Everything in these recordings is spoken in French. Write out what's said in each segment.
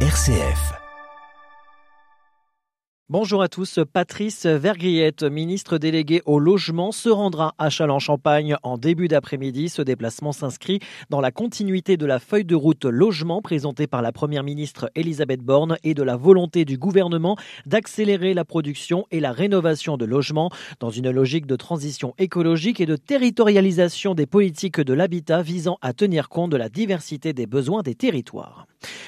RCF. Bonjour à tous. Patrice Vergriette, ministre délégué au logement, se rendra à Châlons-Champagne en début d'après-midi. Ce déplacement s'inscrit dans la continuité de la feuille de route logement présentée par la première ministre Elisabeth Borne et de la volonté du gouvernement d'accélérer la production et la rénovation de logements dans une logique de transition écologique et de territorialisation des politiques de l'habitat visant à tenir compte de la diversité des besoins des territoires.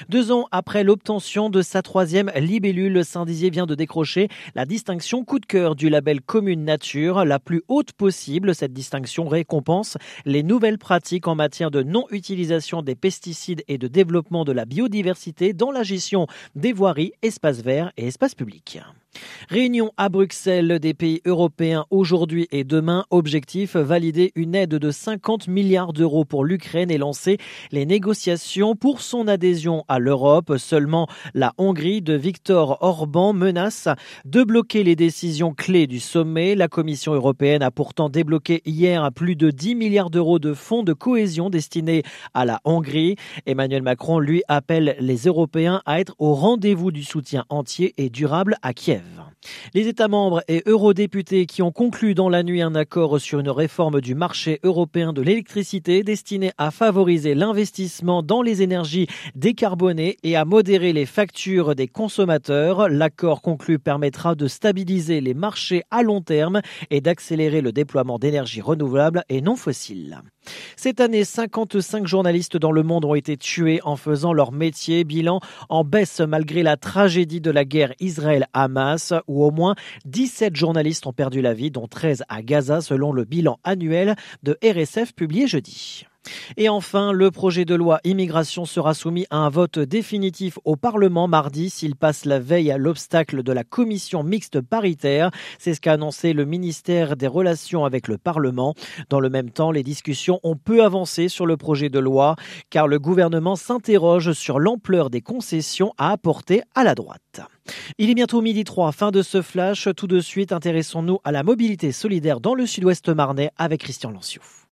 Deux ans après l'obtention de sa troisième libellule, Saint-Dizier vient de la distinction coup de cœur du label Commune Nature, la plus haute possible. Cette distinction récompense les nouvelles pratiques en matière de non-utilisation des pesticides et de développement de la biodiversité dans la gestion des voiries, espaces verts et espaces publics. Réunion à Bruxelles des pays européens aujourd'hui et demain. Objectif valider une aide de 50 milliards d'euros pour l'Ukraine et lancer les négociations pour son adhésion à l'Europe. Seulement la Hongrie de Viktor Orban menace de bloquer les décisions clés du sommet. La Commission européenne a pourtant débloqué hier plus de 10 milliards d'euros de fonds de cohésion destinés à la Hongrie. Emmanuel Macron lui appelle les Européens à être au rendez-vous du soutien entier et durable à Kiev. Les États membres et eurodéputés qui ont conclu dans la nuit un accord sur une réforme du marché européen de l'électricité destinée à favoriser l'investissement dans les énergies décarbonées et à modérer les factures des consommateurs. L'accord conclu permettra de stabiliser les marchés à long terme et d'accélérer le déploiement d'énergies renouvelables et non fossiles. Cette année, 55 journalistes dans le monde ont été tués en faisant leur métier. Bilan en baisse malgré la tragédie de la guerre Israël-Hamas, où au moins 17 journalistes ont perdu la vie, dont 13 à Gaza, selon le bilan annuel de RSF publié jeudi. Et enfin, le projet de loi immigration sera soumis à un vote définitif au Parlement mardi s'il passe la veille à l'obstacle de la commission mixte paritaire. C'est ce qu'a annoncé le ministère des Relations avec le Parlement. Dans le même temps, les discussions ont peu avancé sur le projet de loi car le gouvernement s'interroge sur l'ampleur des concessions à apporter à la droite. Il est bientôt midi 3, fin de ce flash. Tout de suite, intéressons-nous à la mobilité solidaire dans le sud-ouest marnais avec Christian Lanciou.